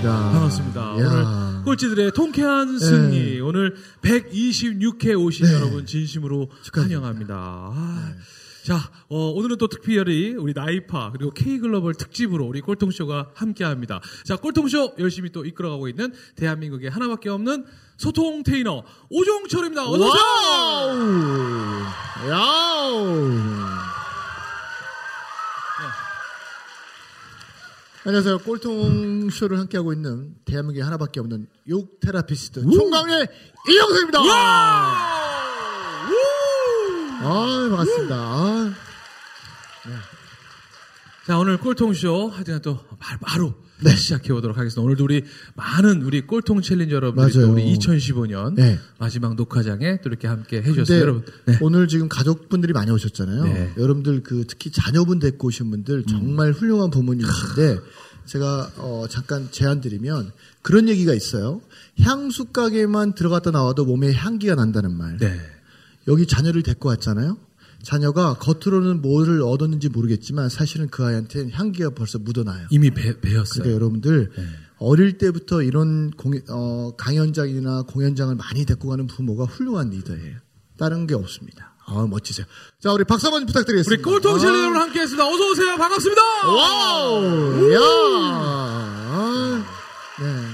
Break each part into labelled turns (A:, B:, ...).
A: 어서 오세요. 아, 반갑습니다.
B: 반갑습니다.
A: 야.
B: 오늘 꼴찌들의 통쾌한 승리.
A: 네.
B: 오늘 126회 오신
A: 네.
B: 여러분 진심으로
A: 축하드립니다.
B: 환영합니다. 아, 자, 어, 오늘은 또 특별히 우리 NIPA 그리고 K글로벌 특집으로 우리 꼴통쇼가 함께 합니다. 자, 꼴통쇼 열심히 또 이끌어가고 있는 대한민국에 하나밖에 없는 소통 테이너 오종철입니다. 어서 오세요!
A: 와우. 야우. 안녕하세요. 꼴통 쇼를 함께하고 있는 대한민국에 하나밖에 없는 욕 테라피스트 총각의 이영석입니다. 아, 반갑습니다. 아,
B: 자, 오늘 꼴통쇼 하여튼 또 바- 바로
A: 네.
B: 시작해 보도록 하겠습니다. 오늘도 우리 많은 우리 꼴통 챌린저 여러분들이 또
A: 맞아요.
B: 우리 2015년
A: 네.
B: 마지막 녹화장에 또 이렇게 함께 해주셨어요. 여러분. 네.
A: 오늘 지금 가족분들이 많이 오셨잖아요.
B: 네.
A: 여러분들 그 특히 자녀분 데리고 오신 분들 정말 훌륭한 부모님이신데 제가 어 잠깐 제안 드리면 그런 얘기가 있어요. 향수 가게만 들어갔다 나와도 몸에 향기가 난다는 말.
B: 네.
A: 여기 자녀를 데리고 왔잖아요. 자녀가 겉으로는 뭐를 얻었는지 모르겠지만 사실은 그 아이한테는 향기가 벌써 묻어나요.
B: 이미 배, 배웠어요.
A: 그러니까 여러분들
B: 네.
A: 어릴 때부터 이런 공, 어, 강연장이나 공연장을 많이 데리고 가는 부모가 훌륭한 리더예요. 다른 게 없습니다. 아, 멋지세요. 자, 우리 박수 한번
B: 우리
A: 부탁드리겠습니다.
B: 꼴통 challenger
A: 아,
B: 여러분 함께 했습니다. 어서 오세요. 반갑습니다.
A: 와우! 야! 아, 네.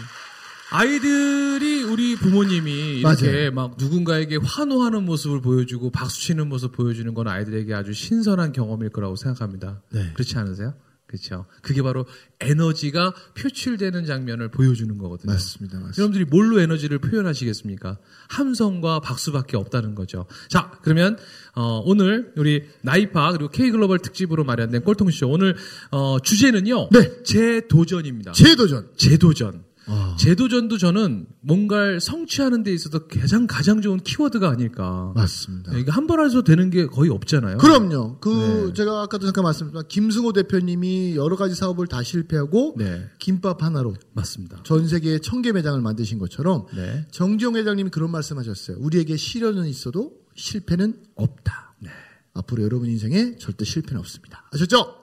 B: 아이들이 우리 부모님이 이렇게
A: 맞아요.
B: 막 누군가에게 환호하는 모습을 보여주고 박수 치는 모습 보여주는 건 아이들에게 아주 신선한 경험일 거라고 생각합니다.
A: 네.
B: 그렇지 않으세요? 그렇죠. 그게 바로 에너지가 표출되는 장면을 보여주는 거거든요.
A: 맞습니다. 맞습니다.
B: 여러분들이 뭘로 에너지를 표현하시겠습니까? 함성과 박수밖에 없다는 거죠. 자, 그러면 어, 오늘 우리 나이파 그리고 K글로벌 특집으로 마련된 꼴통쇼 오늘 어, 주제는요.
A: 네.
B: 재도전입니다.
A: 재도전.
B: 재도전.
A: 아.
B: 재도전도 저는 뭔가를 성취하는 데 있어서 가장 가장 좋은 키워드가 아닐까.
A: 맞습니다.
B: 이게 한 번 해서 되는 게 거의 없잖아요.
A: 그럼요. 그
B: 네.
A: 제가 아까도 잠깐 말씀드렸지만 김승호 대표님이 여러 가지 사업을 다 실패하고
B: 네,
A: 김밥 하나로
B: 맞습니다.
A: 전 세계에 천 개 매장을 만드신 것처럼
B: 네.
A: 정지용 회장님이 그런 말씀하셨어요. 우리에게 시련은 있어도 실패는 없다.
B: 네.
A: 앞으로 여러분 인생에 절대 실패는 없습니다. 아셨죠?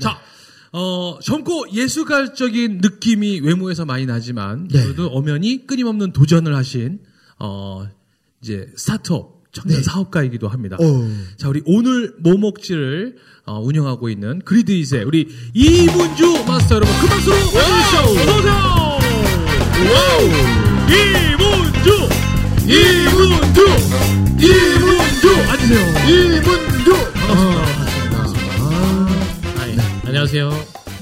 B: 자, 어, 젊고 예술가적인 느낌이 외모에서 많이 나지만
A: 네.
B: 그래도 엄연히 끊임없는 도전을 하신 어, 이제 스타트업 청년
A: 네.
B: 사업가이기도 합니다.
A: 오.
B: 자, 우리 오늘 뭐 먹지를 어, 운영하고 있는 그리드잇의 우리 이문주 마스터 여러분 큰 박수로 맞이해주시죠. 어서오세요. 이문주, 이문주, 이문주 앉으세요.
A: 이문주.
B: 반갑습니다.
C: 예. 안녕하세요.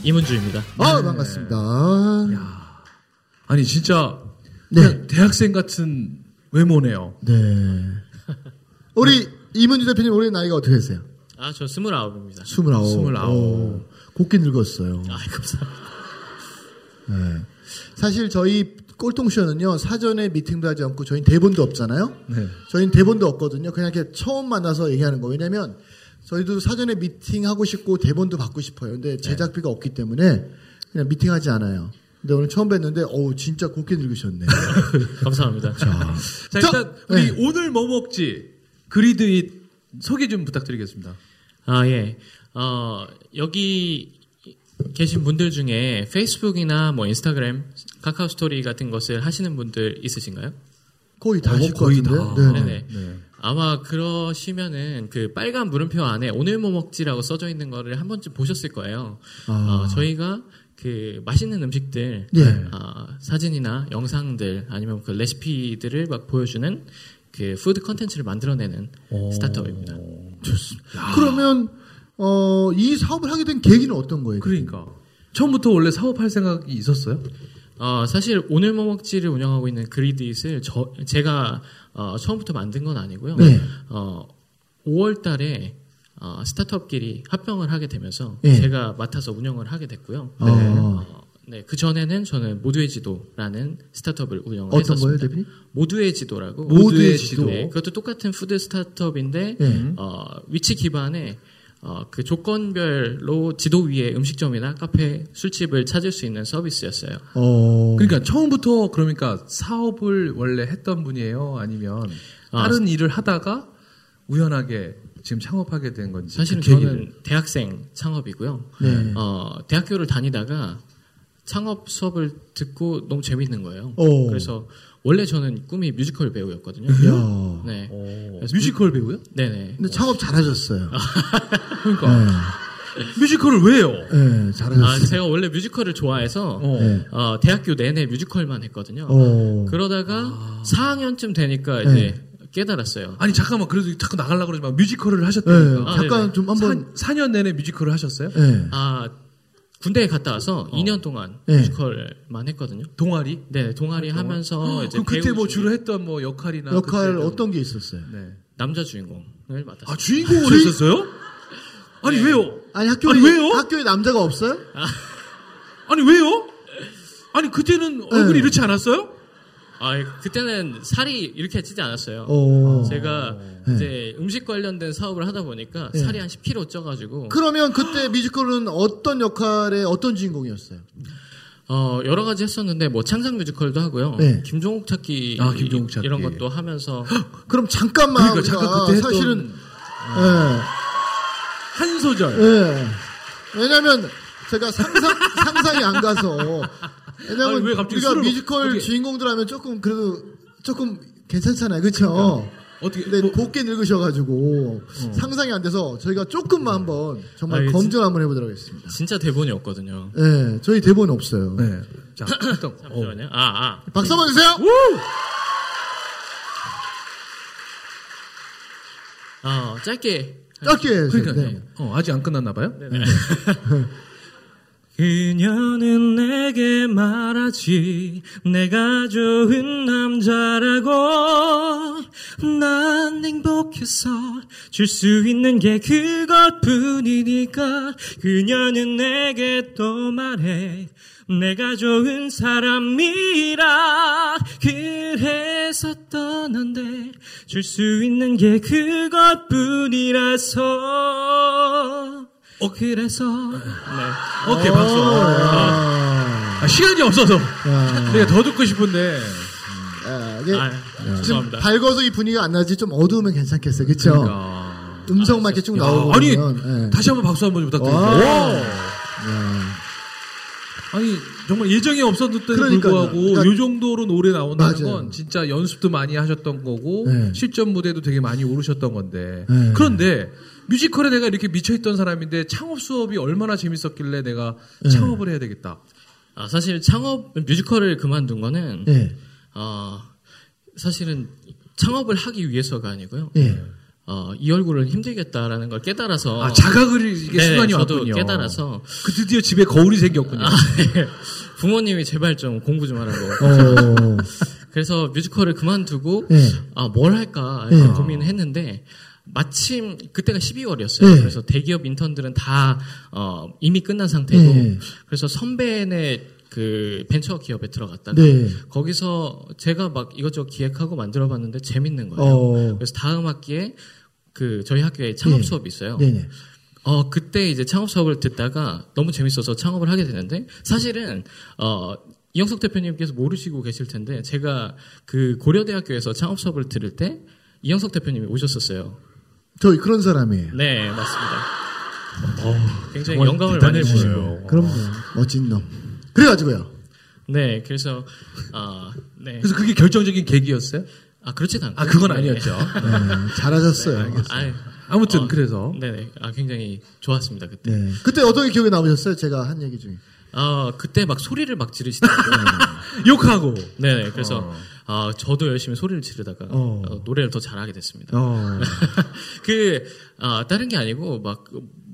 C: 이문주입니다.
A: 아, 반갑습니다. 아,
B: 아니 진짜
A: 네.
B: 대학생 같은 외모네요.
A: 네. 우리 이문주 대표님 올해 나이가 어떻게 되세요?
C: 아, 저 스물아홉입니다.
A: 스물아홉.
B: 스물아홉.
A: 오, 곱게 늙었어요.
C: 아, 감사합니다.
A: 네. 사실 저희 꼴통쇼는요 사전에 미팅도 하지 않고 저희는 대본도 없잖아요.
B: 네.
A: 저희는 대본도 없거든요. 그냥 이렇게 처음 만나서 얘기하는 거. 왜냐면 저희도 사전에 미팅 하고 싶고 대본도 받고 싶어요. 근데 제작비가 없기 때문에 그냥 미팅하지 않아요. 근데 오늘 처음 뵀는데 어우 진짜 곱게 늙으셨네.
C: 감사합니다.
B: 자
A: 저-
B: 일단 우리
A: 네.
B: 오늘 뭐 먹지 그리드잇 소개 좀 부탁드리겠습니다.
C: 아, 예. 어, 여기 계신 분들 중에 페이스북이나 뭐 인스타그램, 카카오 스토리 같은 것을 하시는 분들 있으신가요?
A: 거의 다
B: 어,
A: 하실 것
B: 거의
A: 같은데.
B: 다.
A: 네.
C: 네 네.
B: 네.
C: 아마 그러시면은 그 빨간 물음표 안에 오늘 뭐 먹지라고 써져 있는 거를 한 번쯤 보셨을 거예요.
A: 아.
C: 어, 저희가 그 맛있는 음식들
A: 네.
C: 어, 사진이나 영상들 아니면 그 레시피들을 막 보여주는 그 푸드 컨텐츠를 만들어내는 스타트업입니다.
A: 그러면 어, 이 사업을 하게 된 계기는 어떤 거예요?
B: 그러니까 처음부터 원래 사업할 생각이 있었어요?
C: 어, 사실 오늘 뭐 먹지를 운영하고 있는 그리드잇을 저, 제가 어, 처음부터 만든 건 아니고요.
A: 네.
C: 어, 5월 달에 어, 스타트업끼리 합병을 하게 되면서
A: 네.
C: 제가 맡아서 운영을 하게 됐고요.
A: 어.
C: 어, 네, 그 전에는 저는 모두의 지도라는 스타트업을 운영을
A: 어떤 거예요,
C: 했었습니다.
A: 대표님?
C: 모두의 지도라고.
A: 모두의 지도.
C: 네, 그것도 똑같은 푸드 스타트업인데
A: 네.
C: 어, 위치 기반에 어, 그 조건별로 지도 위에 음식점이나 카페, 술집을 찾을 수 있는 서비스였어요.
A: 어.
B: 그러니까 처음부터 그러니까 사업을 원래 했던 분이에요? 아니면
C: 아,
B: 다른 일을 하다가 우연하게 지금 창업하게 된 건지
C: 사실은
B: 그.
C: 저는 대학생 창업이고요.
A: 네.
C: 어, 대학교를 다니다가 창업 수업을 듣고 너무 재밌는 거예요.
A: 오.
C: 그래서 원래 저는 꿈이 뮤지컬 배우였거든요.
A: 야.
C: 네.
B: 어, 뮤지컬 배우요?
C: 네네.
A: 근데 창업 잘하셨어요.
B: 그러니까 뮤지컬을 왜요?
A: 네,
C: 아,
A: 잘하셨어요.
C: 제가 원래 뮤지컬을 좋아해서
B: 어.
A: 네.
C: 어, 대학교 내내 뮤지컬만 했거든요.
A: 어.
C: 그러다가 4학년쯤 되니까 이제 깨달았어요.
B: 아니 잠깐만 그래도 자꾸 나가려고 그러지만 뮤지컬을
A: 네,
B: 하셨다니까.
C: 아,
A: 잠깐
C: 네네.
A: 좀 한번
B: 4, 년 내내 뮤지컬을 하셨어요?
A: 네.
C: 아 군대에 갔다 와서 2년 동안
A: 네.
C: 뮤지컬만 했거든요.
B: 동아리?
C: 네, 동아리 하면서 이제
B: 그럼 그때 뭐 주로 했던 뭐 역할이나
A: 역할 어떤 게 있었어요?
B: 네.
C: 남자 주인공을 맡았어요.
B: 아 주인공을
A: 주인-
B: 했었어요? 아니 왜요?
A: 아니 학교에
B: 아니, 왜요?
A: 학교에 남자가 없어요?
B: 아 니 왜요? 아니 그때는 얼굴이
A: 네.
B: 이렇지 않았어요?
C: 아, 그때는 살이 이렇게 찌지 않았어요.
A: 어.
C: 제가
A: 네.
C: 이제 음식 관련된 사업을 하다 보니까
A: 네.
C: 살이 한 10kg 쪄가지고
A: 그러면 그때 뮤지컬은 어떤 역할의 어떤 주인공이었어요?
C: 어, 여러 가지 했었는데 뭐 창작 뮤지컬도 하고요.
A: 네.
C: 김종국 찾기,
B: 아, 김종국 찾기.
C: 이런 것도 하면서
A: 그럼 잠깐만
B: 그러니까 잠깐 그때 했던
A: 사실은
B: 한 소절.
A: 예, 예. 왜냐면 제가 상상 상상이 안 가서 왜냐면
B: 아니, 왜 갑자기
A: 우리가
B: 먹-
A: 뮤지컬
B: 어떻게-
A: 주인공들 하면 조금 그래도 조금 괜찮잖아요, 그렇죠?
B: 어떻게
A: 근데
B: 뭐-
A: 곱게 늙으셔가지고 상상이 안 돼서 저희가 조금만 한번 정말
C: 아,
A: 검증 한번 해보도록 하겠습니다.
C: 진짜 대본이 없거든요.
A: 예, 저희 대본 없어요.
B: 네. 자, 일단 어.
C: 잠시만요. 아, 아.
A: 박수 한번 주세요.
C: 어, 짧게.
A: 짧게.
B: 그러니까
A: 네.
B: 어, 아직 안 끝났나 봐요?
C: 그녀는 내게 말하지 내가 좋은 남자라고 난 행복해서 줄 수 있는 게 그것뿐이니까 그녀는 내게 또 말해 내가 좋은 사람이라 그래서 떠난대 줄수 있는 게 그것뿐이라서 어 그래서 네.
B: 오케이 박수.
A: 아,
B: 아, 시간이 없어서
A: 야.
B: 내가 더 듣고 싶은데
A: 아, 이게
C: 아,
A: 좀
C: 죄송합니다.
A: 밝아서 이 분위기가 안 나지 좀 어두우면 괜찮겠어요, 그렇죠?
B: 그러니까.
A: 음성만 이렇게 쭉 나오고
B: 아니
A: 그러면, 예.
B: 다시 한번 박수 한번 좀
A: 와.
B: 부탁드립니다. 아니 정말 예정이
A: 그러니까요.
B: 불구하고
A: 그러니까-
B: 이 정도로 노래 나온다는
A: 맞아요.
B: 건 진짜 연습도 많이 하셨던 거고
A: 네.
B: 실전 무대도 되게 많이 오르셨던 건데
A: 네.
B: 그런데 뮤지컬에 내가 이렇게 미쳐있던 사람인데 창업 수업이 얼마나 재밌었길래 내가
A: 네.
B: 창업을 해야 되겠다.
C: 아, 사실 창업 뮤지컬을 그만둔 거는
A: 예,
C: 어, 사실은 창업을 하기 위해서가 아니고요.
A: 예.
C: 어, 이 얼굴은 힘들겠다라는 걸 깨달아서
B: 아 자각을 이게
C: 네,
B: 순간이
C: 저도
B: 왔군요.
C: 깨달아서
B: 그 드디어 집에 거울이 생겼군요.
C: 아, 네. 부모님이 제발 좀 공부 좀 하라고.
A: 어,
C: 그래서 뮤지컬을 그만두고
A: 예.
C: 아, 뭘 할까
A: 예.
C: 고민을 했는데 마침 그때가 12월이었어요.
A: 예.
C: 그래서 대기업 인턴들은 다 어, 이미 끝난 상태고
A: 예.
C: 그래서 선배네 그 벤처 기업에 들어갔다가
A: 네.
C: 거기서 제가 막 이것저것 기획하고 만들어 봤는데 재밌는 거예요.
A: 어.
C: 그래서 다음 학기에 그 저희 학교에 창업
A: 예.
C: 수업이 있어요.
A: 네네.
C: 어 그때 이제 창업 수업을 듣다가 너무 재밌어서 창업을 하게 되는데 사실은 어 이영석 대표님께서 모르시고 계실 텐데 제가 그 고려대학교에서 창업 수업을 들을 때 이영석 대표님이 오셨었어요.
A: 저희 그런 사람이에요.
C: 네 맞습니다. 굉장히
B: 정말
C: 영감을 많이 주시고.
A: 그럼요. 멋진 놈. 그래가지고요.
C: 네 그래서 아 네
B: 그래서 그게 결정적인 계기였어요?
C: 아 그렇진 않고
B: 아 그건
C: 네.
B: 아니었죠.
A: 네, 잘하셨어요.
C: 아,
B: 아무튼
C: 어,
B: 그래서
C: 네네 아 굉장히 좋았습니다 그때.
A: 네. 그때 어떤 게 기억에 남으셨어요? 제가 한 얘기 중에.
C: 아 그때 막 소리를 막 지르시더라고요.
B: 욕하고
C: 네 그래서 아 저도 열심히 소리를 지르다가
A: 어.
C: 어, 노래를 더 잘하게 됐습니다.
A: 어.
C: 그, 아, 다른 게 아니고, 막,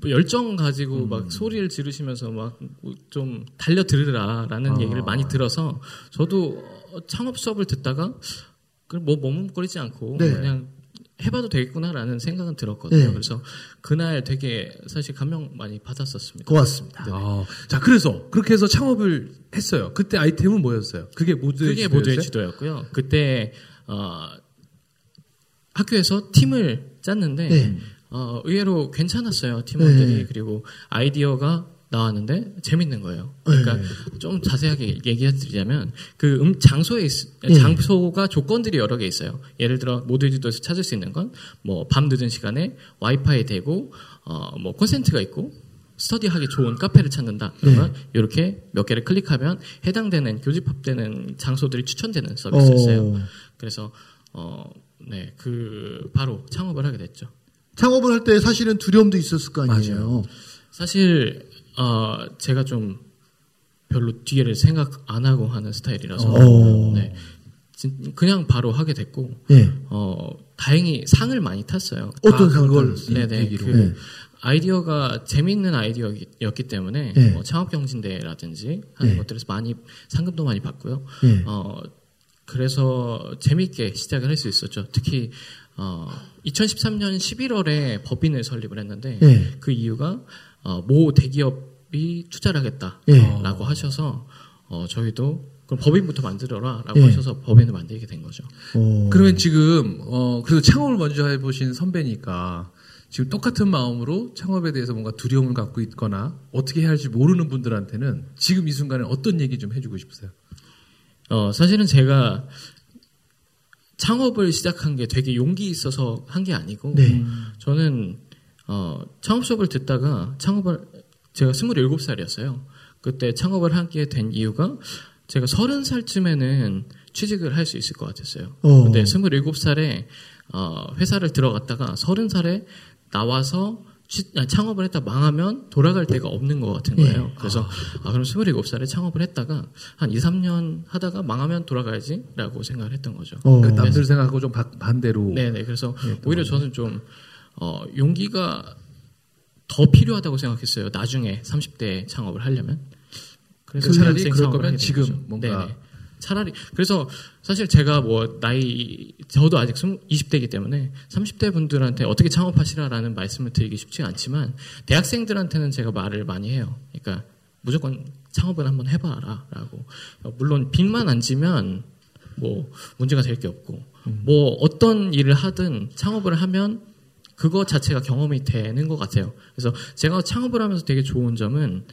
C: 뭐 열정 가지고 막 소리를 지르시면서 막 좀 달려 들으라라는 얘기를 많이 들어서 저도 어, 창업 수업을 듣다가 뭐 머뭇거리지 않고
A: 네.
C: 그냥 해봐도 되겠구나라는 생각은 들었거든요.
A: 네.
C: 그래서 그날 되게 사실 감명 많이 받았었습니다.
A: 고맙습니다.
B: 아, 자 그래서 그렇게 해서 창업을 했어요. 그때 아이템은 뭐였어요? 그게 모두의
C: 그게 모두의
B: 지도였어요?
C: 지도였고요. 그때, 어, 학교에서 팀을 짰는데,
A: 네.
C: 어, 의외로 괜찮았어요. 팀원들이.
A: 네.
C: 그리고 아이디어가 나왔는데 재밌는 거예요. 그러니까
A: 네.
C: 좀 자세하게 얘기해 드리자면 그 음, 장소에 있-
A: 네.
C: 장소가 조건들이 여러 개 있어요. 예를 들어 모드지도에서 찾을 수 있는 건 뭐 밤 늦은 시간에 와이파이 되고 어 뭐 콘센트가 있고 스터디하기 좋은 카페를 찾는다. 그러면 이렇게 몇 개를 클릭하면 해당되는 교집합되는 장소들이 추천되는 서비스였어요.
A: 어.
C: 그래서 어, 네, 그 바로 창업을 하게 됐죠.
A: 창업을 할 때 사실은 두려움도 있었을 거 아니에요.
C: 사실 어, 제가 좀 별로 뒤에를 생각 안 하고 하는 스타일이라서
A: 어.
C: 네, 진- 그냥 바로 하게 됐고
A: 예.
C: 어, 다행히 상을 많이 탔어요.
A: 어떤
B: 아,
A: 상을 받았어요?
C: 네네. 그
A: 네.
C: 아이디어가 재미있는 아이디어였기 때문에
A: 네.
C: 뭐 창업 경진대라든지 하는
A: 네.
C: 것들에서 많이 상금도 많이 받고요.
A: 네.
C: 어, 그래서 재미있게 시작을 할 수 있었죠. 특히 어, 2013년 11월에 법인을 설립을 했는데
A: 네.
C: 그 이유가 어, 모 대기업이 투자를 하겠다라고
A: 네.
C: 하셔서 어, 저희도 그럼 법인부터 만들어라라고
A: 네.
C: 하셔서 법인을 만들게 된 거죠.
A: 어.
B: 그러면 지금 어 그래도 창업을 먼저 해보신 선배니까 지금 똑같은 마음으로 창업에 대해서 뭔가 두려움을 갖고 있거나 어떻게 해야 할지 모르는 분들한테는 지금 이 순간에 어떤 얘기 좀 해주고 싶으세요?
C: 어, 사실은 제가 창업을 시작한 게 되게 용기 있어서 한 게 아니고
A: 네.
C: 저는 어, 창업 수업을 듣다가 창업을 제가 27살이었어요. 그때 창업을 하게 된 이유가 제가 30살쯤에는 취직을 할 수 있을 것 같았어요.
A: 어.
C: 근데 27살에 어, 회사를 들어갔다가 30살에 나와서 창업을 했다 망하면 돌아갈 데가 없는 것 같은 거예요. 그래서 아, 그럼 27살에 창업을 했다가 한 2, 3년 하다가 망하면 돌아가야지라고 생각을 했던 거죠.
A: 어.
B: 그 남들 생각하고 좀 바- 반대로
C: 네네. 그래서 오히려 저는 좀, 어, 용기가 더 필요하다고 생각했어요. 나중에 30대 창업을 하려면. 그래서
B: 차라리
C: 대학생
B: 그럴 거면 지금
C: 거죠.
B: 뭔가-
C: 네네. 차라리 그래서 사실 제가 뭐 나이 저도 아직 20대이기 때문에 30대 분들한테 어떻게 창업하시라라는 말씀을 드리기 쉽지 않지만 대학생들한테는 제가 말을 많이 해요. 그러니까 무조건 창업을 한번 해봐라라고. 어, 물론 빚만 안 지면 뭐 문제가 될 게 없고 뭐 어떤 일을 하든 창업을 하면 그거 자체가 경험이 되는 것 같아요. 그래서 제가 창업을 하면서 되게 좋은 점은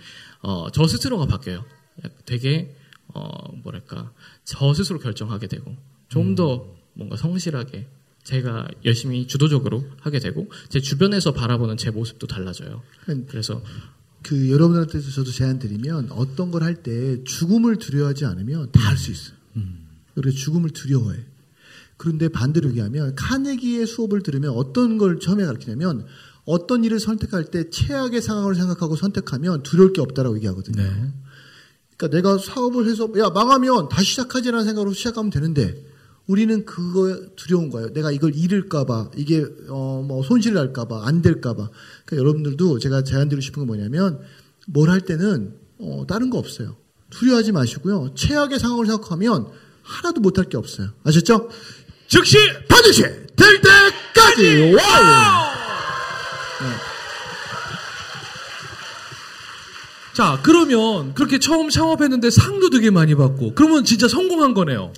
C: 어, 저 스스로가 바뀌어요. 되게 어, 뭐랄까 저 스스로 결정하게 되고 좀더 뭔가 성실하게 제가 열심히 주도적으로 하게 되고 제 주변에서 바라보는 제 모습도 달라져요. 그래서
A: 그 여러분한테 저도 제안 드리면 어떤 걸 할 때 죽음을 두려워하지 않으면 다 할 수 있어요. 그래서 죽음을 두려워해. 그런데 반대로 얘기하면 카네기의 수업을 들으면 어떤 걸 처음에 가르치냐면 어떤 일을 선택할 때 최악의 상황을 생각하고 선택하면 두려울 게 없다라고 얘기하거든요.
B: 네.
A: 그러니까 내가 사업을 해서 야 망하면 다시 시작하지라는 생각으로 시작하면 되는데 우리는 그거 두려운 거예요. 내가 이걸 잃을까봐 이게 어 뭐 손실 날까봐 안 될까봐. 그러니까 여러분들도 제가 제안드리고 싶은 건 뭐냐면 뭘 할 때는 어 다른 거 없어요. 두려워하지 마시고요. 최악의 상황을 생각하면 하나도 못할 게 없어요. 아셨죠?
B: 즉시
A: 반드시 될 때까지 와우.
B: 자 그러면 그렇게 처음 창업했는데 상도 되게 많이 받고 그러면 진짜 성공한 거네요.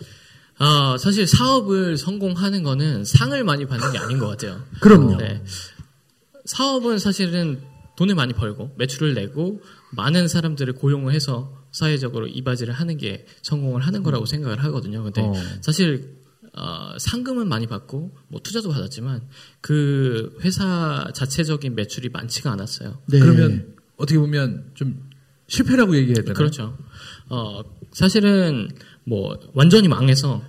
C: 아, 사실 사업을 성공하는 거는 상을 많이 받는 게 아닌 것 같아요.
A: 그럼요.
C: 네. 사업은 사실은 돈을 많이 벌고 매출을 내고 많은 사람들을 고용을 해서 사회적으로 이바지를 하는 게 성공을 하는 거라고 생각을 하거든요. 근데
B: 어.
C: 사실 어, 상금은 많이 받고 뭐 투자도 받았지만 그 회사 자체적인 매출이 많지가 않았어요.
A: 네.
B: 그러면 어떻게 보면 좀 실패라고 얘기해야 되나?
C: 그렇죠. 어, 사실은 뭐 완전히 망해서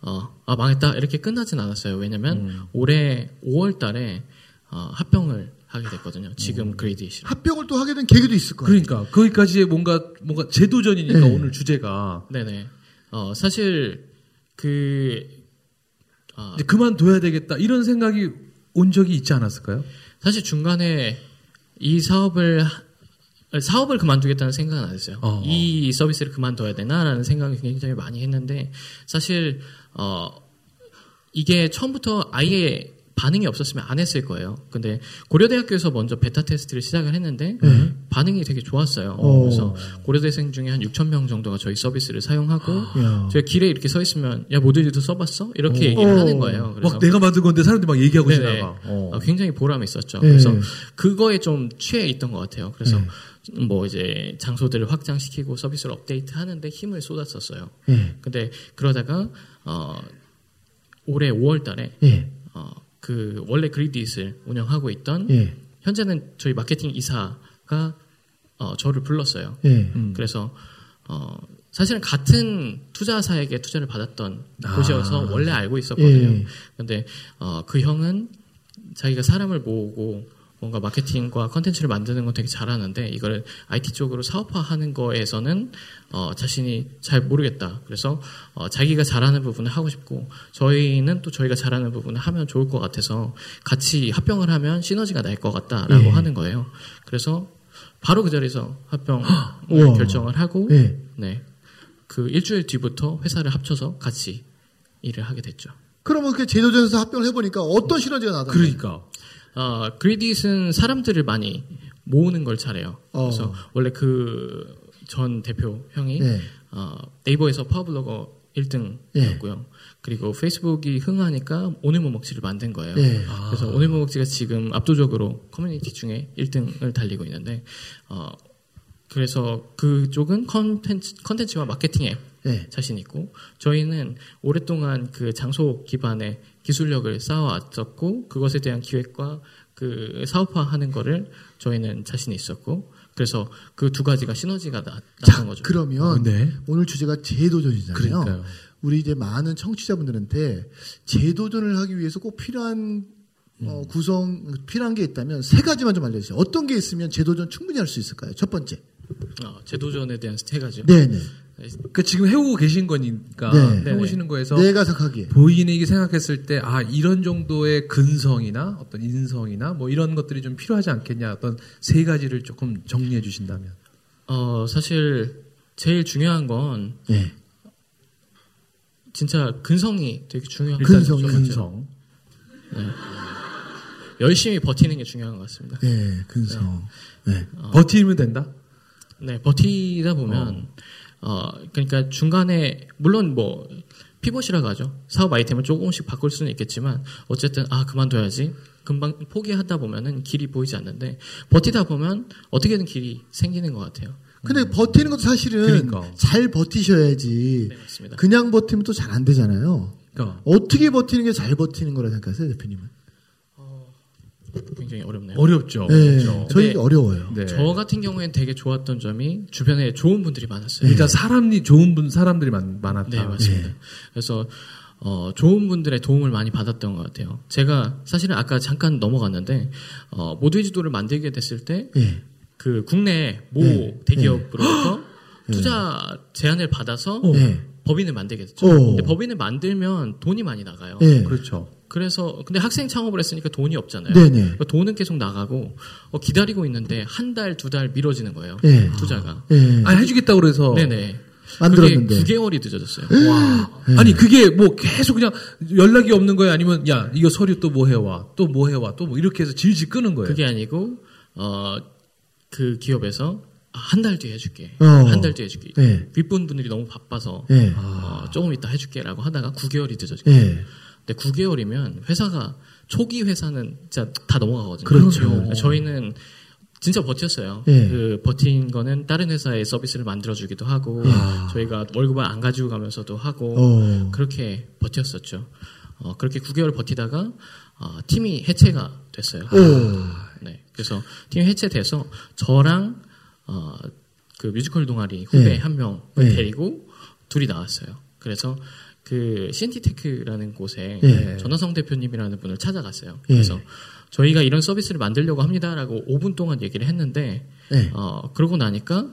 C: 어, 아 망했다 이렇게 끝나진 않았어요. 왜냐면
B: 음.
C: 올해 5월 달에 어, 합병을 하게 됐거든요.
B: 음.
C: 지금 그리드잇으로.
A: 합병을 또 하게 된 계기도 있을 거예요.
B: 그러니까 거기까지의 뭔가 뭔가 재도전이니까
A: 네.
B: 오늘 주제가
C: 네네. 어, 사실 그 아,
B: 이제 그만둬야 되겠다 이런 생각이 온 적이 있지 않았을까요?
C: 사실 중간에 이 사업을 하- 사업을 그만두겠다는 생각은 안 했어요.
B: 어.
C: 이 서비스를 그만둬야 되나라는 생각을 굉장히 많이 했는데 사실 어 이게 처음부터 아예 반응이 없었으면 안 했을 거예요. 근데 고려대학교에서 먼저 베타 테스트를 시작을 했는데 반응이 되게 좋았어요.
A: 어.
C: 그래서 고려대생 중에 한 6천 명 정도가 저희 서비스를 사용하고
A: 야.
C: 제가 길에 이렇게 서 있으면 야 모델리도 써봤어? 이렇게 얘기를
A: 어.
C: 하는 거예요. 그래서
B: 막 내가 만든 건데 사람들이 막 얘기하고. 지나가. 어.
C: 어, 굉장히 보람이 있었죠.
A: 네.
C: 그래서 그거에 좀 취해 있던 것 같아요. 그래서
A: 네.
C: 뭐 이제 장소들을 확장시키고 서비스를 업데이트 하는데 힘을 쏟았었어요.
A: 예.
C: 근데 그러다가 어 올해 5월 달에
A: 예.
C: 어, 그 원래 그리디잇을 운영하고 있던
A: 예.
C: 현재는 저희 마케팅 이사가 어, 저를 불렀어요.
A: 예.
C: 그래서 어, 사실은 같은 투자사에게 투자를 받았던
B: 아.
C: 곳이어서 원래 알고 있었거든요.
A: 예.
C: 근데 어, 그 형은 자기가 사람을 모으고 뭔가 마케팅과 컨텐츠를 만드는 건 되게 잘하는데 이거를 IT 쪽으로 사업화하는 거에서는 어, 자신이 잘 모르겠다. 그래서 어, 자기가 잘하는 부분을 하고 싶고 저희는 또 저희가 잘하는 부분을 하면 좋을 것 같아서 같이 합병을 하면 시너지가 날 것 같다라고
A: 예.
C: 하는 거예요. 그래서 바로 그 자리에서 합병을
A: 우와.
C: 결정을 하고
A: 예.
C: 네. 그 일주일 뒤부터 회사를 합쳐서 같이 일을 하게 됐죠.
A: 그러면 그 재도전에서 합병을 해보니까 어떤 시너지가 나던가요?
B: 그러니까.
C: 어, 그리드잇은 사람들을 많이 모으는 걸 잘해요.
A: 어.
C: 그래서 원래 그 전 대표 형이
A: 네.
C: 어, 네이버에서 파워블로거 1등이었고요. 그리고 페이스북이 흥하니까 오늘 뭐 먹지를 만든 거예요.
A: 네.
C: 그래서 오늘 뭐 먹지가 지금 압도적으로 커뮤니티 중에 1등을 달리고 있는데 어, 그래서 그쪽은 컨텐츠, 컨텐츠와 마케팅에
A: 네.
C: 자신 있고 저희는 오랫동안 그 장소 기반의 기술력을 쌓아왔었고 그것에 대한 기획과 그 사업화하는 거를 저희는 자신이 있었고 그래서 그 두 가지가 시너지가 나,
A: 자,
C: 거죠.
A: 그러면
B: 네.
A: 오늘 주제가 제도전이잖아요.
B: 그러니까요.
A: 우리 이제 많은 청취자분들한테 제도전을 하기 위해서 꼭 필요한
B: 음.
A: 어, 구성 필요한 게 있다면 세 가지만 좀 알려주세요. 어떤 게 있으면 제도전 충분히 할 수 있을까요? 첫 번째.
C: 어, 제도전에 대한 세 가지요.
A: 네네.
B: 그 지금 해오고 계신 거니까
A: 네.
B: 해오시는 거에서
A: 내가 생각하기에.
B: 보이는게 생각했을 때 아 이런 정도의 근성이나 어떤 인성이나 뭐 이런 것들이 좀 필요하지 않겠냐 어떤 세 가지를 조금 정리해 주신다면
C: 어, 사실 제일 중요한 건
A: 네.
C: 진짜 근성이 되게 중요한 같아요.
B: 근성
C: 열심히 버티는 게 중요한 것 같습니다.
A: 네, 근성. 네.
B: 버티면 된다.
C: 네, 버티다 보면 어, 그러니까 중간에 물론 뭐 피벗이라고 하죠. 사업 아이템을 조금씩 바꿀 수는 있겠지만 어쨌든 아 그만둬야지. 금방 포기하다 보면은 길이 보이지 않는데 버티다 보면 어떻게든 길이 생기는 것 같아요.
A: 근데 버티는 것도 사실은
B: 그러니까.
A: 잘 버티셔야지.
C: 네, 맞습니다.
A: 그냥 버티면 또 잘 안 되잖아요.
B: 그러니까
A: 어떻게 버티는 게 잘 버티는 거라 생각하세요, 대표님은?
C: 굉장히 어렵네요.
B: 어렵죠.
A: 네,
B: 그렇죠.
A: 저희 어려워요.
B: 네.
C: 저 같은 경우에는 되게 좋았던 점이 주변에 좋은 분들이 많았어요.
B: 일단 사람이 좋은 분 사람들이 많, 많았다.
C: 네, 맞습니다. 그래서 어, 좋은 분들의 도움을 많이 받았던 것 같아요. 제가 사실은 아까 잠깐 넘어갔는데 어, 모두의 지도를 만들게 됐을 때
A: 예.
C: 그 국내 모
A: 네.
C: 대기업으로부터 투자 제안을 받아서
A: 네.
C: 법인을 만들게 됐죠.
A: 오.
C: 근데 법인을 만들면 돈이 많이 나가요.
A: 예.
B: 그렇죠.
C: 그래서 근데 학생 창업을 했으니까 돈이 없잖아요.
A: 네네.
C: 그러니까 돈은 계속 나가고 어, 기다리고 있는데 한 달 두 달 미뤄지는 거예요.
A: 예.
C: 투자가.
A: 예.
B: 아 해주겠다 그래서
C: 네네.
A: 만들었는데.
C: 그게 9개월이 늦어졌어요.
B: 와. 아니 그게 뭐 계속 그냥 연락이 없는 거예요 아니면 야 이거 서류 또 뭐 해와 또 뭐 해와 또 뭐 이렇게 해서 질질 끄는 거예요.
C: 그게 아니고 어 그 기업에서 아, 한달 뒤에 해줄게.
A: 어.
C: 한달 뒤에 해줄게.
A: 예.
C: 윗분 분들이 너무 바빠서
A: 예.
C: 어, 조금 이따 해줄게라고 하다가 9개월이 늦어졌고.
A: 예.
C: 근데 9개월이면 회사가 초기 회사는 진짜 다 넘어가거든요.
A: 그렇죠.
C: 저희는 진짜 버텼어요.
A: 예.
C: 그 버틴 거는 다른 회사의 서비스를 만들어주기도 하고 저희가 월급을 안 가지고 가면서도 하고
A: 어.
C: 그렇게 버텼었죠. 어, 그렇게 9개월 버티다가 어, 팀이 해체가 됐어요.
A: 오.
C: 네. 그래서 팀이 해체돼서 저랑 어, 그 뮤지컬 동아리 후배
A: 네.
C: 한 명을
A: 네.
C: 데리고 둘이 나왔어요. 그래서 그 신티테크라는 곳에
A: 네.
C: 전화성 대표님이라는 분을 찾아갔어요.
A: 네.
C: 그래서 저희가 이런 서비스를 만들려고 합니다라고 5분 동안 얘기를 했는데
A: 네.
C: 어, 그러고 나니까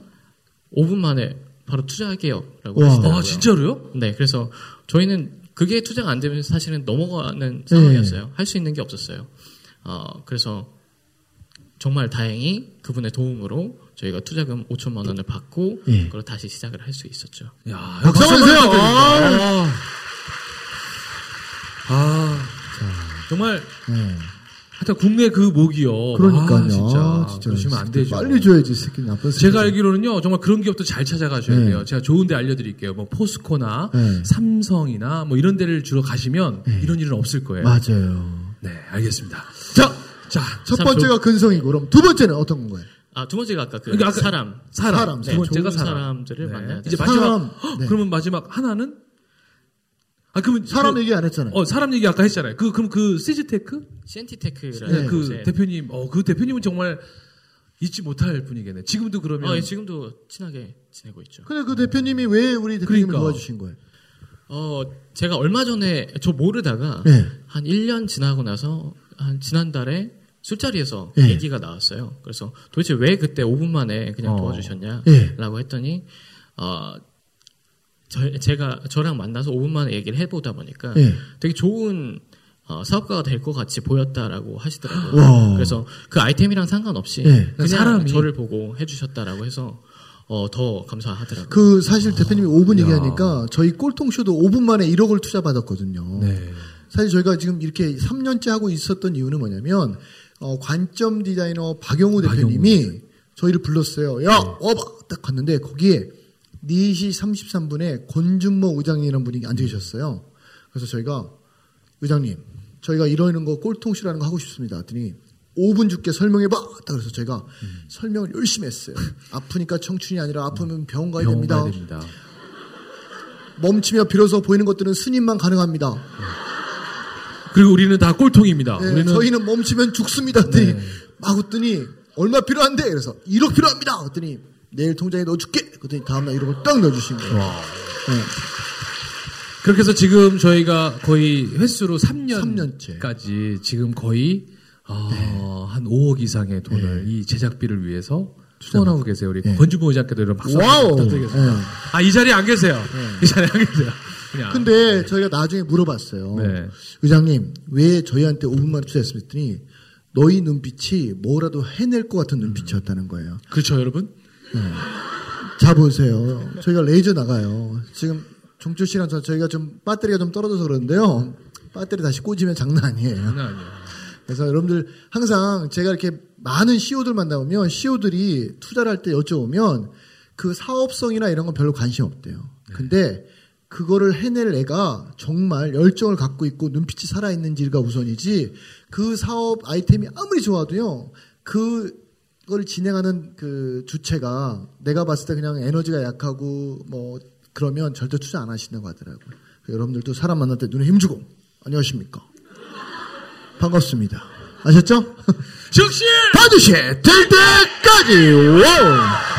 C: 5분 만에 바로 투자할게요라고
A: 와.
C: 하시더라고요.
B: 아 진짜로요?
C: 네, 그래서 저희는 그게 투자가 안 되면 사실은 넘어가는
A: 네.
C: 상황이었어요. 할 수 있는 게 없었어요. 어, 그래서 정말 다행히 그분의 도움으로 저희가 투자금 5천만 원을 받고
A: 예.
C: 그걸 다시 시작을 할 수 있었죠.
B: 야
A: 박수 한번 주세요.
B: 아, 아, 정말
A: 네.
B: 하여튼 국내 그 목이요.
A: 그러니까요.
B: 아, 진짜.
A: 아, 진짜
B: 그러시면 안 되죠.
A: 빨리 줘야지, 이 새끼 나쁜.
B: 제가 알기로는요, 정말 그런 기업도 잘 찾아가셔야
A: 네.
B: 돼요. 제가 좋은 데 알려드릴게요. 뭐, 포스코나,
A: 네.
B: 삼성이나, 뭐, 이런 데를 주로 가시면, 이런 일은 없을 거예요.
A: 맞아요.
B: 네, 알겠습니다.
A: 자,
B: 자,
C: 첫참
A: 번째가 근성이고, 그럼 두 번째는 어떤 건가요?
C: 아, 두 번째가 아까 그
B: 그러니까 아까
C: 사람.
B: 사람.
A: 사람,
B: 두
C: 네,
B: 번째가
C: 좋은
B: 사람.
C: 사람들을 만나야
B: 이제
C: 돼요.
B: 마지막,
A: 사람.
B: 헉,
A: 네.
B: 그러면 마지막 하나는? 아, 그러면.
A: 사람
B: 그-
A: 얘기 안 했잖아요.
B: 어, 사람 얘기 아까 했잖아요. 그, 그럼 그, 시즈테크?
C: 시엔티테크라는
A: 네,
B: 그
C: 곳에
B: 대표님, 어, 그 대표님은 정말 잊지 못할 분이겠네. 지금도 그러면.
C: 어, 예, 지금도 친하게 지내고 있죠.
A: 근데 그 대표님이 왜 우리 대표님을
B: 그러니까.
A: 도와주신 거예요?
C: 어, 제가 얼마 전에 저 모르다가
A: 네.
C: 한 1년 지나고 나서 한 지난달에 술자리에서
A: 네.
C: 얘기가 나왔어요. 그래서 도대체 왜 그때 5분 만에 그냥
B: 어.
C: 도와주셨냐?
A: 네.
C: 라고 했더니 어, 저, 제가 저랑 만나서 5분 만에 얘기를 해보다 보니까
A: 네.
C: 되게 좋은 어, 사업가가 될 것 같이 보였다라고 하시더라고요.
A: 와.
C: 그래서 그 아이템이랑 상관없이
A: 네.
C: 그냥
B: 사람이.
C: 저를 보고 해주셨다라고 해서 어, 더 감사하더라고요.
A: 그 사실 대표님이 5분
B: 야.
A: 얘기하니까 저희 꼴통쇼도 5분 만에 1억을 투자받았거든요.
B: 네.
A: 사실 저희가 지금 이렇게 3년째 하고 있었던 이유는 뭐냐면 어, 관점 디자이너 박영우 대표님이 저희를 불렀어요. 야 와봐 딱 갔는데 거기에 4시 33분에 권준모 의장이라는 분이 앉아 계셨어요. 그래서 저희가 의장님 저희가 이러는 거 꼴통쇼라는 거 하고 싶습니다. 했더니 5분 줄게 설명해봐. 딱 그래서 저희가 설명을 열심히 했어요. 아프니까 청춘이 아니라 아프면 병원 가야
B: 병원
A: 됩니다.
B: 가야 됩니다.
A: 멈추며 비로소 보이는 것들은 스님만 가능합니다.
B: 그리고 우리는 다 꼴통입니다.
A: 네,
B: 우리는
A: 저희는 멈추면 죽습니다. 했더니 막 웃더니 얼마 필요한데? 그래서 1억 필요합니다. 했더니 내일 통장에 넣어줄게. 그랬더니 다음날 1억을 딱 넣어주신 거예요. 네.
B: 그렇게 해서 지금 저희가 거의 횟수로 3년까지
A: 3년째.
B: 지금 거의 어, 한 5억 이상의 돈을 이 제작비를 위해서 투자하고 계세요. 우리 권주보 의장께도 이런 박수. 부탁드리겠습니다.
A: 네.
B: 아, 이 자리에 안 계세요. 이 자리에 안 계세요. 그냥.
A: 근데 저희가 나중에 물어봤어요.
B: 네.
A: 의장님, 왜 저희한테 5분 만에 투자했습니까? 했더니 너희 눈빛이 뭐라도 해낼 것 같은 눈빛이었다는 거예요.
B: 그렇죠, 여러분?
A: 자 보세요. 저희가 레이저 나가요. 지금 종철 씨랑 저 저희가 좀 배터리가 좀 떨어져서 그러는데요. 배터리 다시 꽂으면 장난 아니에요.
B: 장난 아니에요.
A: 그래서 여러분들 항상 제가 이렇게 많은 CEO들 만나보면 CEO들이 투자를 할 때 여쭤보면 그 사업성이나 이런 건 별로 관심 없대요. 근데 그거를 해낼 애가 정말 열정을 갖고 있고 눈빛이 살아있는지가 우선이지 그 사업 아이템이 아무리 좋아도요. 그걸 진행하는 그 주체가 내가 봤을 때 그냥 에너지가 약하고 뭐 그러면 절대 투자 안 하신다고 하더라고요. 여러분들도 사람 만날 때 눈에 힘주고 안녕하십니까. 반갑습니다. 아셨죠?
B: 즉시!
A: 반드시 될 때까지 와우!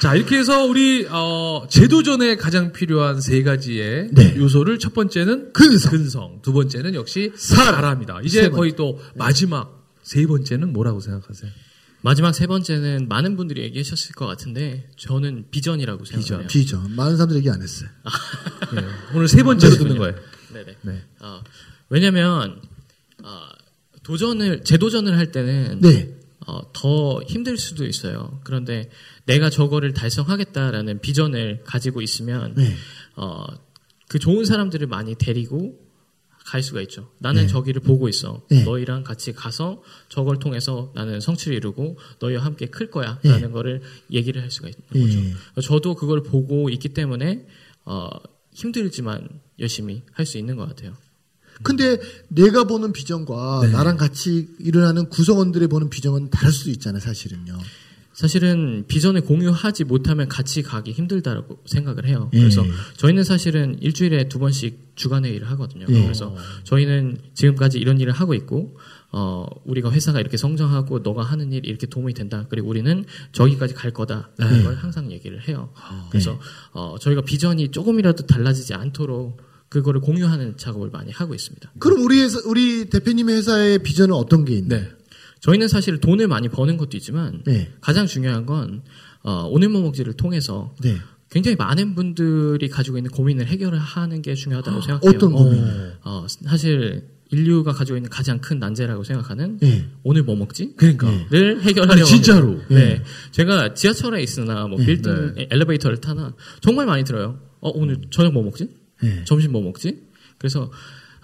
B: 자, 이렇게 해서 우리, 어, 재도전에 가장 필요한 세 가지의
A: 네.
B: 요소를 첫 번째는
A: 근성.
B: 두 번째는 역시
A: 사람. 세
B: 이제. 거의 또 마지막 세 번째는 뭐라고 생각하세요?
C: 마지막 세 번째는 많은 분들이 얘기하셨을 것 같은데 저는 비전이라고 생각해요.
A: 비전. 많은 사람들이 얘기 안 했어요.
B: 예. 오늘 세 번째로 듣는 거예요.
C: 네네.
B: 네.
C: 어, 왜냐면 어, 도전을 재도전을 할 때는
A: 네.
C: 어, 더 힘들 수도 있어요. 그런데 내가 저거를 달성하겠다라는 비전을 가지고 있으면
A: 네.
C: 어, 그 좋은 사람들을 많이 데리고 갈 수가 있죠. 나는
A: 네.
C: 저기를 보고 있어.
A: 네.
C: 너희랑 같이 가서 저걸 통해서 나는 성취를 이루고 너희와 함께 클 거야.
A: 네.
C: 라는 거를 얘기를 할 수가 있는 거죠.
A: 예.
C: 저도 그걸 보고 있기 때문에 어, 힘들지만 열심히 할 수 있는 것 같아요.
A: 근데 내가 보는 비전과
B: 네.
A: 나랑 같이 일어나는 구성원들이 보는 비전은 다를 수도 있잖아요, 사실은요.
C: 사실은 비전을 공유하지 못하면 같이 가기 힘들다라고 생각을 해요.
A: 예.
C: 그래서 저희는 사실은 일주일에 두 번씩 주간 회의를 하거든요.
A: 예.
C: 그래서 저희는 지금까지 이런 일을 하고 있고 어 우리가 회사가 이렇게 성장하고 너가 하는 일이 이렇게 도움이 된다. 그리고 우리는 저기까지 갈 거다라는
A: 네.
C: 걸 항상 얘기를 해요.
A: 아,
C: 그래서 어 저희가 비전이 조금이라도 달라지지 않도록 그거를 공유하는 작업을 많이 하고 있습니다.
A: 그럼 우리 회사, 우리 대표님의 회사의 비전은 어떤 게 있나요?
B: 네.
C: 저희는 사실 돈을 많이 버는 것도 있지만
A: 네.
C: 가장 중요한 건 어, 오늘 뭐 먹지를 통해서
A: 네.
C: 굉장히 많은 분들이 가지고 있는 고민을 해결하는 게 중요하다고 생각해요.
A: 어떤 고민?
C: 어, 사실 인류가 가지고 있는 가장 큰 난제라고 생각하는
A: 네.
C: 오늘 뭐 먹지?
B: 그러니까.
C: 를 해결하려고
B: 아니, 진짜로.
C: 합니다. 네. 제가 지하철에 있으나 뭐
A: 네.
C: 빌딩 엘리베이터를 타나 정말 많이 들어요. 어, 오늘 저녁 뭐 먹지?
A: 네.
C: 점심 뭐 먹지? 그래서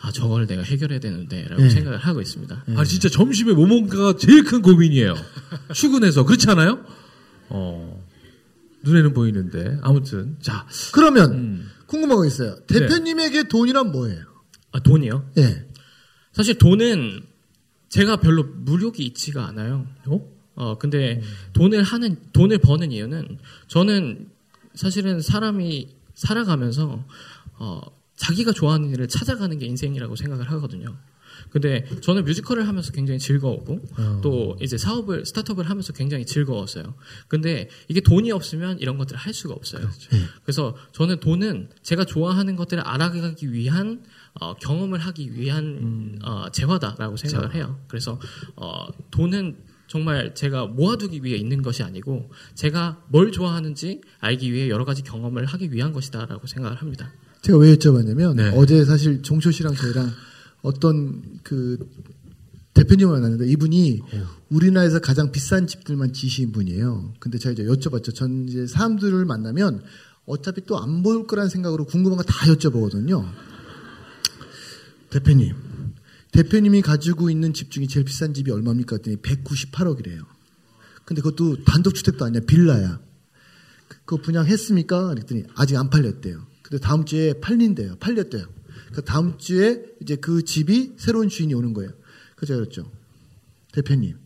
C: 아 저걸 내가 해결해야 되는데라고
A: 네.
C: 생각을 하고 있습니다.
B: 아 진짜 점심에 뭐 먹을까가 제일 큰 고민이에요. 출근해서 그렇지 않아요? 어 눈에는 보이는데 아무튼 자
A: 그러면
B: 음.
A: 궁금한 거 있어요.
B: 네.
A: 대표님에게 돈이란 뭐예요?
C: 아 돈이요?
A: 예.
C: 사실 돈은 제가 별로 무력이 있지가 않아요.
B: 어?
C: 어 근데 돈을 하는 돈을 버는 이유는 저는 사실은 사람이 살아가면서 어 자기가 좋아하는 일을 찾아가는 게 인생이라고 생각을 하거든요. 근데 저는 뮤지컬을 하면서 굉장히 즐거웠고 또 이제 사업을 스타트업을 하면서 굉장히 즐거웠어요. 근데 이게 돈이 없으면 이런 것들을 할 수가 없어요. 그래서 저는 돈은 제가 좋아하는 것들을 알아가기 위한 어, 경험을 하기 위한 어, 재화다라고 생각을 해요. 그래서 어, 돈은 정말 제가 모아두기 위해 있는 것이 아니고 제가 뭘 좋아하는지 알기 위해 여러 가지 경험을 하기 위한 것이다라고 생각을 합니다.
A: 제가 왜 여쭤봤냐면
B: 네.
A: 어제 사실 종초 씨랑 저희랑 어떤 그 대표님을 만났는데 이분이 우리나라에서 가장 비싼 집들만 지신 분이에요. 근데 제가 이제 여쭤봤죠. 전 이제 사람들을 만나면 어차피 또 안 볼 거라는 생각으로 궁금한 거 다 여쭤보거든요. 대표님, 대표님이 가지고 있는 집 중에 제일 비싼 집이 얼마입니까? 했더니 198억이래요. 근데 그것도 단독주택도 아니야. 빌라야. 그거 분양했습니까? 그랬더니 아직 안 팔렸대요. 근데 다음 주에 팔린대요. 팔렸대요. 그 다음 주에 이제 그 집이 새로운 주인이 오는 거예요. 그래서 제가 그랬죠. 대표님,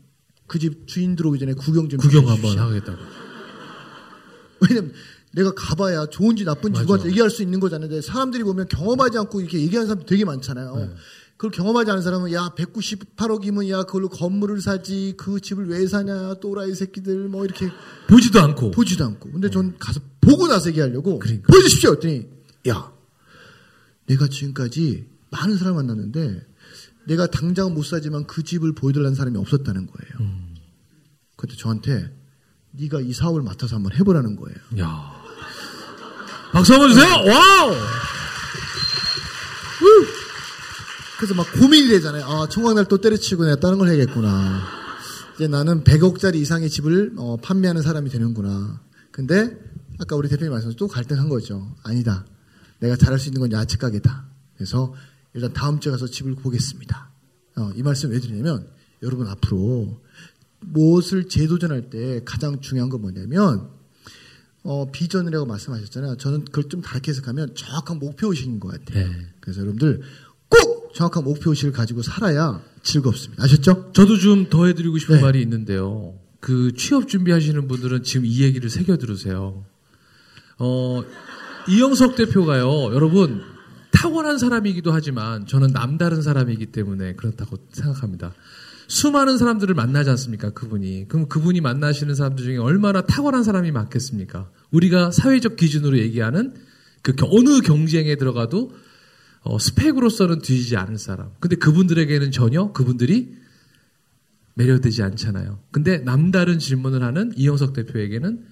A: 그 집 주인 들어오기 전에 구경 좀
B: 구경 한번. 하겠다고.
A: 왜냐면 내가 가봐야 좋은지 나쁜지. 누구한테 얘기할 수 있는 거잖아요. 근데 사람들이 보면 경험하지 않고 이렇게 얘기하는 사람 되게 많잖아요.
B: 네.
A: 그걸 경험하지 않은 사람은 야 198억이면 야 그걸로 건물을 사지 그 집을 왜 사냐 또라이 새끼들 뭐 이렇게
B: 보지도 않고.
A: 보지도 않고. 근데 전 가서 보고 나서 얘기하려고
B: 그러니까.
A: 보여주십시오. 했더니 야 내가 지금까지 많은 사람 만났는데 내가 당장 못 사지만 그 집을 보여달라는 사람이 없었다는 거예요.
B: 음.
A: 그때 저한테 네가 이 사업을 맡아서 한번 해보라는 거예요.
B: 야. 박수 한번 주세요. 와우.
A: 그래서 막 고민이 되잖아요. 아, 청광날 또 때려치고 내가 다른 걸 해야겠구나. 이제 나는 100억짜리 이상의 집을 어, 판매하는 사람이 되는구나. 근데 아까 우리 대표님 말씀하신 또 갈등한 거죠. 아니다. 내가 잘할 수 있는 건 야채 가게다. 그래서 일단 다음 주에 가서 집을 보겠습니다. 어, 이 말씀 왜 드리냐면 여러분 앞으로 무엇을 재도전할 때 가장 중요한 건 뭐냐면 어, 비전이라고 말씀하셨잖아요. 저는 그걸 좀 다르게 해석하면 정확한 목표 의식인 것 같아요.
B: 네.
A: 그래서 여러분들 꼭 정확한 목표 의식을 가지고 살아야 즐겁습니다. 아셨죠?
B: 저도 좀 더 해드리고 싶은
A: 네.
B: 말이 있는데요. 그 취업 준비하시는 분들은 지금 이 얘기를 새겨 들으세요. 어, 이영석 대표가요, 여러분, 탁월한 사람이기도 하지만 저는 남다른 사람이기 때문에 그렇다고 생각합니다. 수많은 사람들을 만나지 않습니까? 그분이. 그럼 그분이 만나시는 사람들 중에 얼마나 탁월한 사람이 많겠습니까? 우리가 사회적 기준으로 얘기하는 그 겨- 어느 경쟁에 들어가도 어, 스펙으로서는 뒤지지 않을 사람. 근데 그분들에게는 전혀 그분들이 매료되지 않잖아요. 근데 남다른 질문을 하는 이영석 대표에게는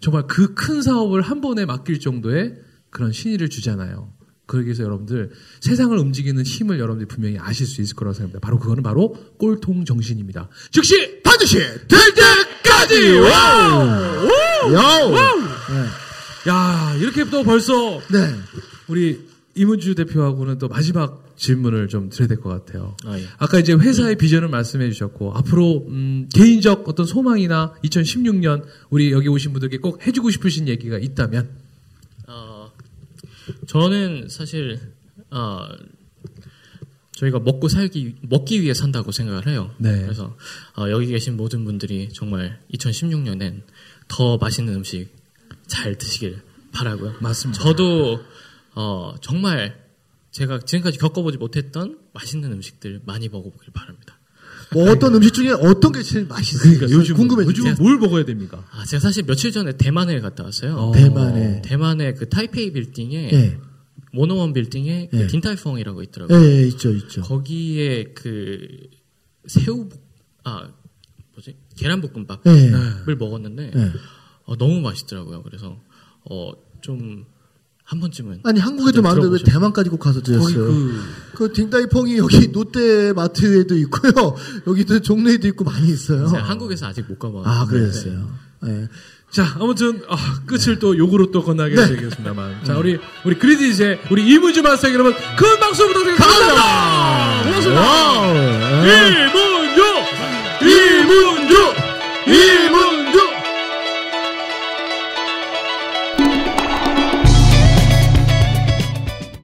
B: 정말 그 큰 사업을 한 번에 맡길 정도의 그런 신의를 주잖아요. 그러기 위해서 여러분들 세상을 움직이는 힘을 여러분들이 분명히 아실 수 있을 거라고 생각합니다. 바로 그거는 바로 꼴통 정신입니다. 즉시
A: 반드시
B: 될 때까지 와우!
A: 야우!
B: 야 이렇게 또 벌써
A: 네.
B: 우리 이문주 대표하고는 또 마지막 질문을 좀 드려야 될 것 같아요.
C: 아, 예.
B: 아까 이제 회사의 비전을 말씀해 주셨고 앞으로 음, 개인적 어떤 소망이나 2016년 우리 여기 오신 분들께 꼭 해주고 싶으신 얘기가 있다면
C: 어, 저는 사실 어, 저희가 먹고 살기 먹기 위해 산다고 생각을 해요.
B: 네.
C: 그래서 어, 여기 계신 모든 분들이 정말 2016년엔 더 맛있는 음식 잘 드시길 바라고요.
B: 맞습니다.
C: 저도 어, 정말 제가 지금까지 겪어보지 못했던 맛있는 음식들 많이 먹어보길 바랍니다.
A: 뭐 어떤 음식 중에 어떤 게 제일 맛있어요?
B: 그러니까 요즘
A: 궁금해요.
B: 요즘 뭘 먹어야 됩니까?
C: 아, 제가 사실 며칠 전에 대만에 갔다 왔어요.
B: 어.
A: 대만에.
C: 대만의 그 타이페이 빌딩에
A: 예.
C: 모노원 빌딩에 그
A: 예.
C: 딘타이펑이라고
A: 예,
C: 있더라고요.
A: 예, 있죠, 있죠.
C: 거기에 그 새우 볶- 아 뭐지 계란 볶음밥을
A: 예.
C: 먹었는데
A: 예.
C: 어, 너무 맛있더라고요. 그래서 어 좀 한 번쯤은
A: 아니 한국에도 많은데 왜 대만까지 꼭 가서 드셨어요?
B: 그...
A: 그 딩다이펑이 여기 롯데마트에도 있고요, 여기도 종로에도 있고 많이 있어요.
C: 한국에서 아직 못 가봐.
A: 아 네, 그랬어요. 네. 네.
B: 자 아무튼 어, 끝을 또 욕으로 또 건너게
A: 네.
B: 되겠습니다만, 자 네. 우리 우리 그리디 이제 우리 이무주 마스터 여러분 큰 박수 부탁드리겠습니다. 고맙습니다.
A: 이문주,
B: 이문주, 이문주.